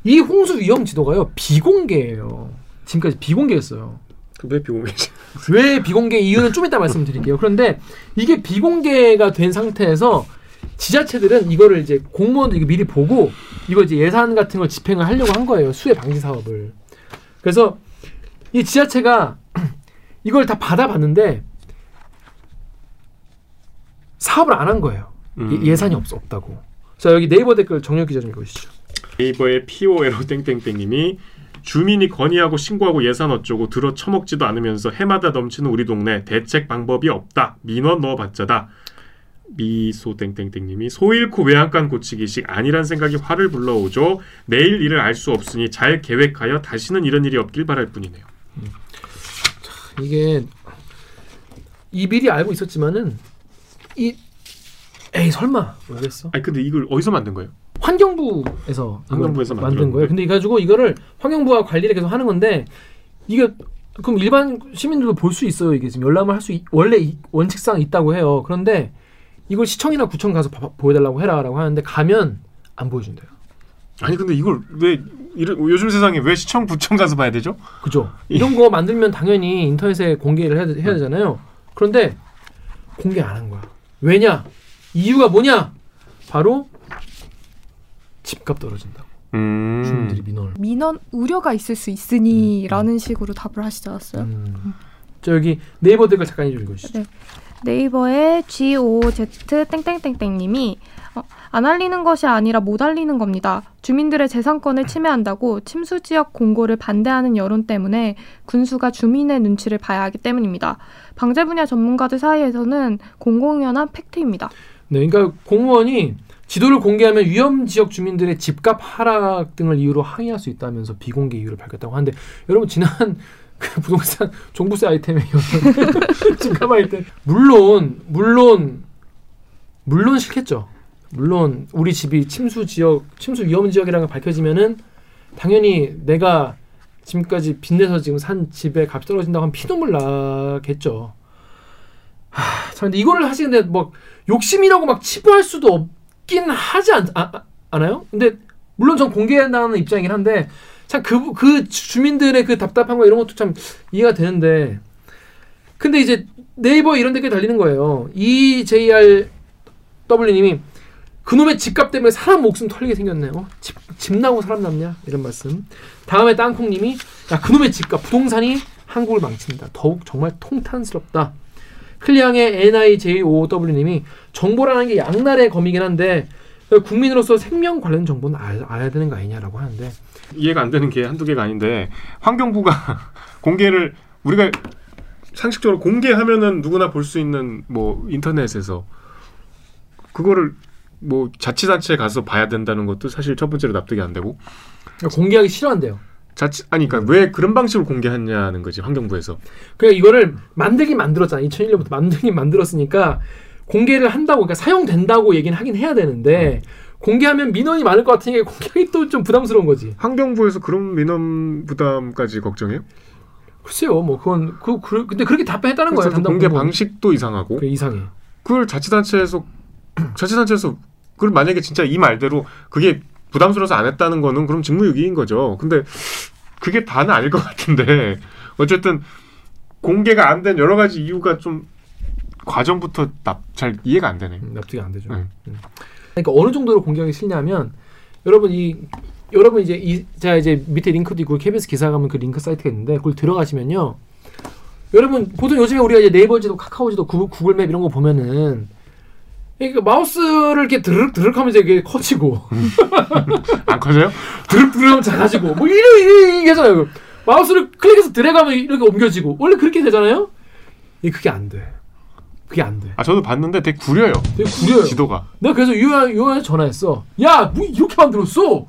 이 홍수 위험 지도가요 비공개예요. 지금까지 비공개였어요. 왜 비공개지? 왜 비공개 이유는 좀 이따 말씀드릴게요. 그런데 이게 비공개가 된 상태에서 지자체들은 이거를 이제 공무원들 이거 미리 보고 이거 이제 예산 같은 걸 집행을 하려고 한 거예요. 수해 방지 사업을. 그래서 이 지자체가 이걸 다 받아봤는데 사업을 안 한 거예요. 음. 예, 예산이 없, 없다고. 자 여기 네이버 댓글 정력 기자 좀 읽어주시죠. 네이버의 POLO 땡땡땡님이 주민이 건의하고 신고하고 예산 어쩌고 들어 처먹지도 않으면서 해마다 넘치는 우리 동네 대책 방법이 없다. 민원 넣어봤자다. 미소 땡땡땡님이 소 잃고 외양간 고치기식 아니란 생각이 화를 불러오죠. 내일 일을 알 수 없으니 잘 계획하여 다시는 이런 일이 없길 바랄 뿐이네요. 이게 이 미리 알고 있었지만은 이 에이 설마 모르겠어. 아니 근데 이걸 어디서 만든 거예요? 환경부에서 환경부에서 만든. 거예요. 근데 이 가지고 이거를 환경부가 관리를 계속 하는 건데 이게 그럼 일반 시민들도 볼 수 있어요. 이게 지금 열람을 할 수 원래 이- 원칙상 있다고 해요. 그런데 이걸 시청이나 구청 가서 봐- 보여달라고 해라라고 하는데 가면 안 보여준대요. 아니 근데 이걸 왜 이런 요즘 세상에 왜 시청 구청 가서 봐야 되죠? 그죠? 이런 거 만들면 당연히 인터넷에 공개를 해야, 해야 되잖아요. 그런데 공개 안 한 거야. 왜냐? 이유가 뭐냐? 바로 집값 떨어진다고. 음. 주민들이 민원을. 민원 우려가 있을 수 있으니라는 식으로 답을 하시지 않았어요? 음. 저 여기 네이버 댓글 잠깐 읽어주시죠. 네. 네이버의 GOZ 땡땡땡땡님이 어, 안 알리는 것이 아니라 못 알리는 겁니다. 주민들의 재산권을 침해한다고 침수 지역 공고를 반대하는 여론 때문에 군수가 주민의 눈치를 봐야 하기 때문입니다. 방제 분야 전문가들 사이에서는 공공연한 팩트입니다. 네, 그러니까 공무원이 지도를 공개하면 위험 지역 주민들의 집값 하락 등을 이유로 항의할 수 있다면서 비공개 이유를 밝혔다고 하는데 여러분 지난 그 부동산 종부세 아이템에 집값 아이템 물론 물론 물론 싫겠죠. 물론 우리 집이 침수 지역 침수 위험 지역이라는 게 밝혀지면은 당연히 내가 지금까지 빚내서 지금 산 집에 값이 떨어진다고 하면 피눈물 나겠죠. 하, 참 근데 이거를 하시는데 뭐 욕심이라고 막 치부할 수도 없긴 하지 않, 아, 아, 않아요? 근데 물론 전 공개한다는 입장이긴 한데 참그그 주민들의 그 답답한 거 이런 것도 참 이해가 되는데 근데 이제 네이버 이런 댓글 달리는 거예요. EJR W님이 그놈의 집값 때문에 사람 목숨 털리게 생겼네요. 집, 집 나고 사람 남냐? 이런 말씀. 다음에 땅콩님이 야 그놈의 집값 부동산이 한국을 망친다. 더욱 정말 통탄스럽다. 클리앙의 NIJOW님이 정보라는 게 양날의 검이긴 한데 국민으로서 생명 관련 정보는 알, 알아야 되는 거 아니냐라고 하는데 이해가 안 되는 게 한두 개가 아닌데 환경부가 공개를 우리가 상식적으로 공개하면은 누구나 볼 수 있는 뭐 인터넷에서 그거를 뭐 자치단체에 가서 봐야 된다는 것도 사실 첫 번째로 납득이 안 되고 공개하기 싫어한대요. 자치 아니 그러니까 왜 그런 방식으로 공개하냐는 거지 환경부에서 그러니까 이거를 만들긴 만들었잖아. 2001년부터 만들긴 만들었으니까 공개를 한다고 그러니까 사용된다고 얘기는 하긴 해야 되는데 공개하면 민원이 많을 것 같으니까 공개하기 또 좀 부담스러운 거지. 환경부에서 그런 민원 부담까지 걱정해요? 글쎄요, 뭐 그건 그, 그 근데 그렇게 답변했다는 거예요. 공개. 방식도 이상하고 그 이상해. 그걸 자치단체에서 자치단체에서 그걸 만약에 진짜 이 말대로 그게 부담스러워서 안 했다는 거는 그럼 직무유기인 거죠. 근데 그게 다는 아닐 것 같은데 어쨌든 공개가 안 된 여러 가지 이유가 좀 과정부터 납, 잘 이해가 안 되네. 음, 납득이 안 되죠. 네. 음. 그러니까 어느 정도로 공개하기 싫냐면 여러분 이 여러분 이제 이 제가 이제 밑에 링크도 있고 KBS 기사 가면 그 링크 사이트가 있는데 그걸 들어가시면요. 여러분 보통 요즘에 우리가 이제 네이버 지도, 카카오 지도, 구글, 구글 맵 이런 거 보면은 이게 마우스를 이렇게 드르륵 드르륵 하면서 이게 커지고 안 커져요? 드륵 드륵 하면 작아지고 뭐 이런 이게 하잖아요. 마우스를 클릭해서 드래그하면 이렇게 옮겨지고 원래 그렇게 되잖아요. 이 그게 안 돼. 그게 안 돼. 아 저도 봤는데 되게 구려요. 되게 구려요. 지도가. 내가 그래서 유아 유아한테 전화했어. 야, 뭐 이렇게 만들었어?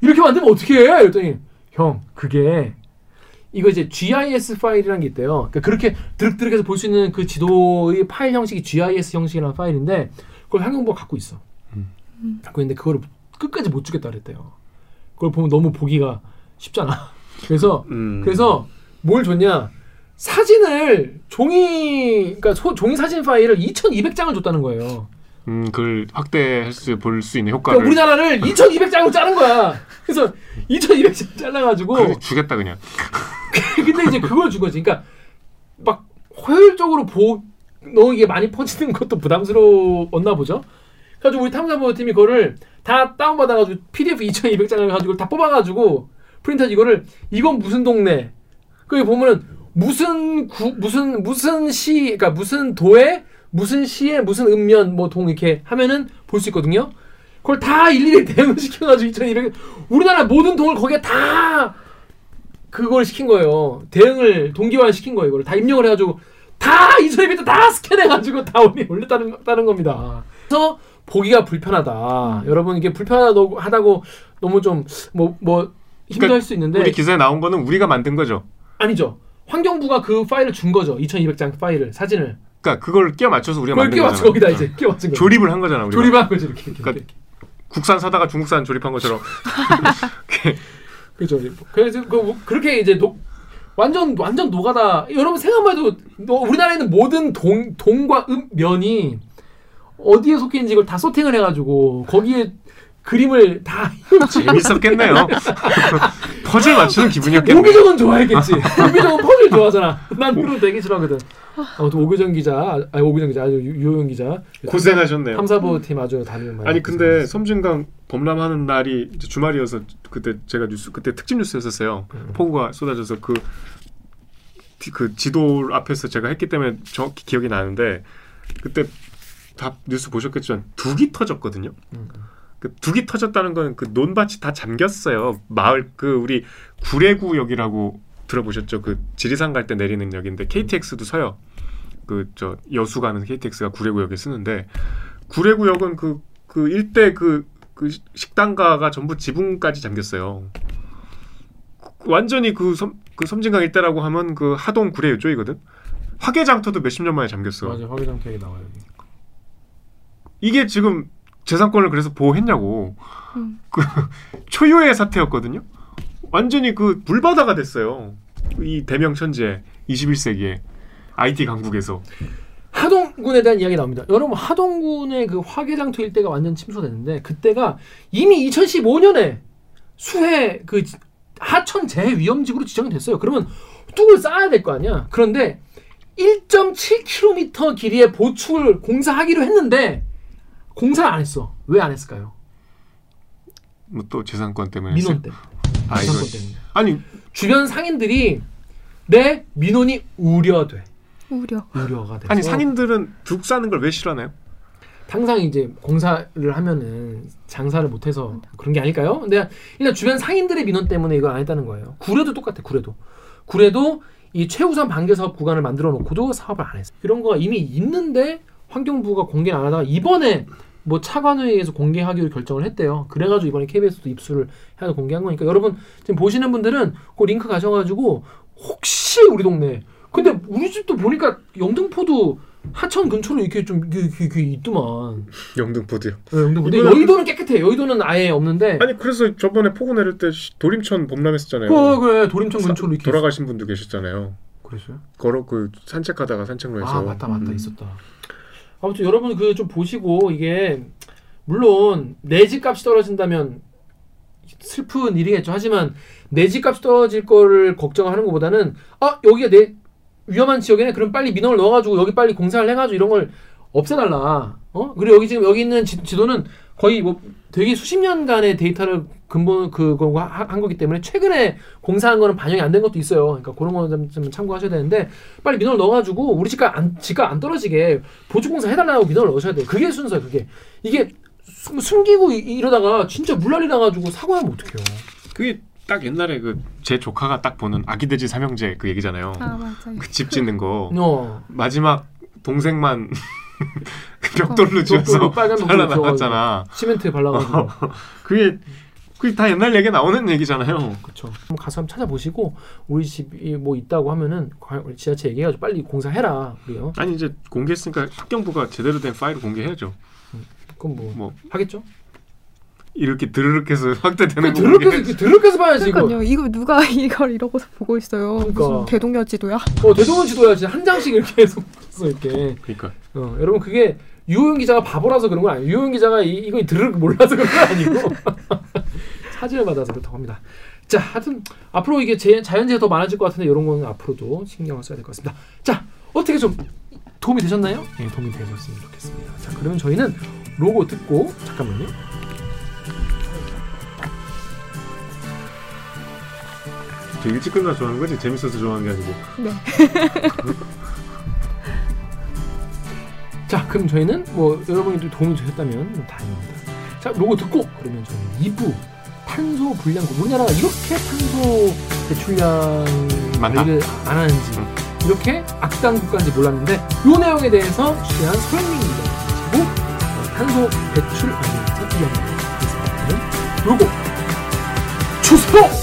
이렇게 만들면 어떻게 해? 이랬더니 형, 그게 이거 이제 GIS 파일이라는 게 있대요. 그러니까 그렇게 드륵드륵해서 볼 수 있는 그 지도의 파일 형식이 GIS 형식이라는 파일인데 그걸 환경부가 갖고 있어. 갖고 있는데 그거를 끝까지 못 주겠다 그랬대요. 그걸 보면 너무 보기가 쉽잖아. 그래서 음. 그래서 뭘 줬냐? 사진을 종이 그러니까 소- 종이 사진 파일을 2,200장을 줬다는 거예요. 음, 그걸 확대해서 볼수 있는 효과를 그러니까 우리나라를 2,200장으로 자른 거야. 그래서 2,200장 잘라가지고 주겠다 그냥. 근데 이제 그걸 준 거지. 그러니까 막 효율적으로 보 너무 이게 많이 퍼지는 것도 부담스러웠나 보죠. 그래가지고 우리 탐사보호팀이 그거를 다 다운받아가지고 PDF 2,200장을 가지고 다 뽑아가지고 프린터 이거를 이건 무슨 동네 거기 보면은 무슨 구 무슨 무슨 시 그러니까 무슨 도에 무슨 시에 무슨 읍면 뭐 동 이렇게 하면은 볼 수 있거든요. 그걸 다 일일이 대응을 시켜가지고 2,200 우리나라 모든 동을 거기에 다 그걸 시킨 거예요. 대응을 동기화 시킨 거예요. 이걸 다 입력을 해가지고 다 이소리비도 다 스캔해가지고 다 올렸다는 다는 겁니다. 그래서 보기가 불편하다. 여러분 이게 불편하다고 너무 좀 뭐뭐 힘들할 수 있는데 우리 기사에 나온 거는 우리가 만든 거죠. 아니죠. 환경부가 그 파일을 준 거죠. 2,200장 파일을 사진을 그러니까 그걸 끼워 맞춰서 우리가 만든 끼워. 맞춰 거기다 이제 끼워 맞춘 거. 조립을 한 거잖아. 우리가. 조립한 거지 이렇게. 이렇게, 그러니까 이렇게. 국산 사다가 중국산 조립한 것처럼. 그죠. 그래서 그, 그렇게 이제 녹 완전 완전 노가다. 여러분 생각만 해도 너- 우리나라에 있는 모든 동 동과 음 면이 어디에 속해 있는지 이걸 다 소팅을 해가지고 거기에 그림을 다 재밌었겠네요. 퍼즐 맞추는 기분이었겠네. 오기정은 좋아했겠지. 오기정은 퍼즐 좋아하잖아. 난 그런 거 되게 싫어하거든. 아무튼 오기정 기자, 아니 오기정 기자, 아주 유- 유호영 기자. 고생하셨네요. 탐사부 팀 아주 다니는 말. 아니 근데 섬진강 범람하는 날이 주말이어서 그때 제가 뉴스 그때 특집 뉴스였었어요. 음. 폭우가 쏟아져서 그. 그 지도 앞에서 제가 했기 때문에 정확히 기억이 나는데 그때 다 뉴스 보셨겠지만 둑이 터졌거든요. 음. 그 둑이 터졌다는 건 그 논밭이 다 잠겼어요. 마을 그 우리 구례구역이라고 들어보셨죠? 그 지리산 갈 때 내리는 역인데 KTX도 서요. 그 저 여수 가는 KTX가 구례구역에 쓰는데 구례구역은 그 그 일대 그, 그 시- 식당가가 전부 지붕까지 잠겼어요. 그- 완전히 그, 섬, 그 섬진강 일대라고 하면 그 하동 구례 이쪽이거든. 화개장터도 몇십 년 만에 잠겼어. 맞아 화기장 태이 나와요. 이게 지금 재산권을 그래서 보호했냐고. 음. 그 초유의 사태였거든요. 완전히 그 불바다가 됐어요. 이 대명천지에 21세기에 IT 강국에서. 하동군에 대한 이야기 나옵니다. 여러분 하동군의 그 화개장터 일대가 완전 침수됐는데 그때가 이미 2015년에 수해 그 지- 하천 재해 위험지구로 지정이 됐어요. 그러면 뚝을 쌓아야 될 거 아니야. 그런데 1.7km 길이의 보충을 공사하기로 했는데 공사를 안 했어. 왜 안 했을까요? 뭐 또 재산권 때문에. 민원? 때문에. 아. 재산권 때문에. 아니 주변 상인들이 내 민원이 우려돼. 우려. 우려가 돼서 아니 상인들은 둑 싸는 걸 왜 싫어하나요? 항상 이제 공사를 하면은 장사를 못해서 그런 게 아닐까요? 근데 일단 주변 상인들의 민원 때문에 이걸 안 했다는 거예요. 구례도 똑같아. 구례도 구례도 이 최우선 반개 사업 구간을 만들어 놓고도 사업을 안 했어. 이런 거가 이미 있는데 환경부가 공개를 안 하다가 이번에 뭐 차관회의에서 공개하기로 결정을 했대요. 그래가지고 이번에 KBS도 입수를 해서 공개한 거니까 여러분 지금 보시는 분들은 그 링크 가셔가지고 혹시 우리 동네 근데 우리 집도 보니까 영등포도 하천 근처로 이렇게 좀 이게, 이게 있더만. 영등포도요. 네, 영등포. 근데 여의도는 깨끗해. 여의도는 아예 없는데. 아니 그래서 저번에 폭우 내릴 때 시- 도림천 범람했었잖아요. 그래 그래 도림천 사- 근처로 이렇게. 돌아가신 분도 계셨잖아요. 그랬어요? 걸어 그 산책하다가 산책로에서. 아 맞다 맞다 음. 있었다. 아무튼 여러분 그 좀 보시고 이게 물론 내 집값이 떨어진다면 슬픈 일이겠죠. 하지만 내 집값이 떨어질 거를 걱정하는 것보다는 아 여기가 내 위험한 지역이네. 그럼 빨리 민원을 넣어가지고 여기 빨리 공사를 해가지고 이런 걸 없애달라. 어? 그리고 여기 지금 여기 있는 지, 지도는 거의 뭐 되게 수십 년간의 데이터를 근본 그거 하- 한 거기 때문에 최근에 공사한 거는 반영이 안 된 것도 있어요. 그러니까 그런 거좀 좀 참고하셔야 되는데 빨리 민원을 넣어가지고 우리 집값 안 집값 안 떨어지게 보충공사 해달라고 민원을 넣으셔야 돼요. 그게 순서예요. 그게 이게 숨, 숨기고 이- 이러다가 진짜 물난리 나가지고 사고하면 어떡해요. 그게 딱 옛날에 그 제 조카가 딱 보는 아기 돼지 삼형제 그 얘기잖아요. 아 맞아요. 그집 짓는 거 어. 마지막 동생만 벽돌로 지어서 벽돌로 빨간 벽돌로 잘라나갔잖아. 시멘트 발라가지고. 그게 그게 다 옛날 얘기 나오는 얘기잖아요. 그렇죠. 가서 한번 찾아보시고 우리 집이 뭐 있다고 하면은 과- 지자체 얘기해가지고 빨리 공사해라. 그래요. 아니 이제 공개했으니까 환경부가 제대로 된 파일을 공개해야죠. 그럼 뭐, 뭐 하겠죠? 이렇게 드르륵해서 확대되는 거 드럽게 공개. 드럽게 해서 봐야지 이거. 그러니까요. 이거 누가 이걸 이러고서 보고 있어요. 그러니까. 무슨 대동여 지도야? 어 대동원 지도야 진짜 한 장씩 이렇게 해서 써 이렇게. 그러니까 어, 여러분 그게 유호영 기자가 바보라서 그런 건 아니에요. 유호영 기자가 이, 이거 드르륵 몰라서 그런 건 아니고 사진을 받아서 그렇다고 합니다. 자, 하여튼 앞으로 이게 제, 자연재해 더 많아질 것 같은데 이런 거는 앞으로도 신경을 써야 될 것 같습니다. 자, 어떻게 좀 도움이 되셨나요? 네, 도움이 되셨으면 좋겠습니다. 자, 그러면 저희는 로고 듣고 잠깐만요. 저 일찍 끝나 좋아하는 거지 재밌어서 좋아하는 게 아니고. 네. 자, 그럼 저희는 뭐 여러분이 또 도움이 되셨다면 다행입니다. 자, 로고 듣고 그러면 저희는 2부 탄소 불량국 우리나라가 이렇게 탄소 배출량. 관리를 안 하는지 응. 이렇게 악당 국가인지 몰랐는데 이 내용에 대해서 취재한 서영민 기자 그리고 어, 탄소 배출 관련해서 이야기를 했습니다. 요거 주세요!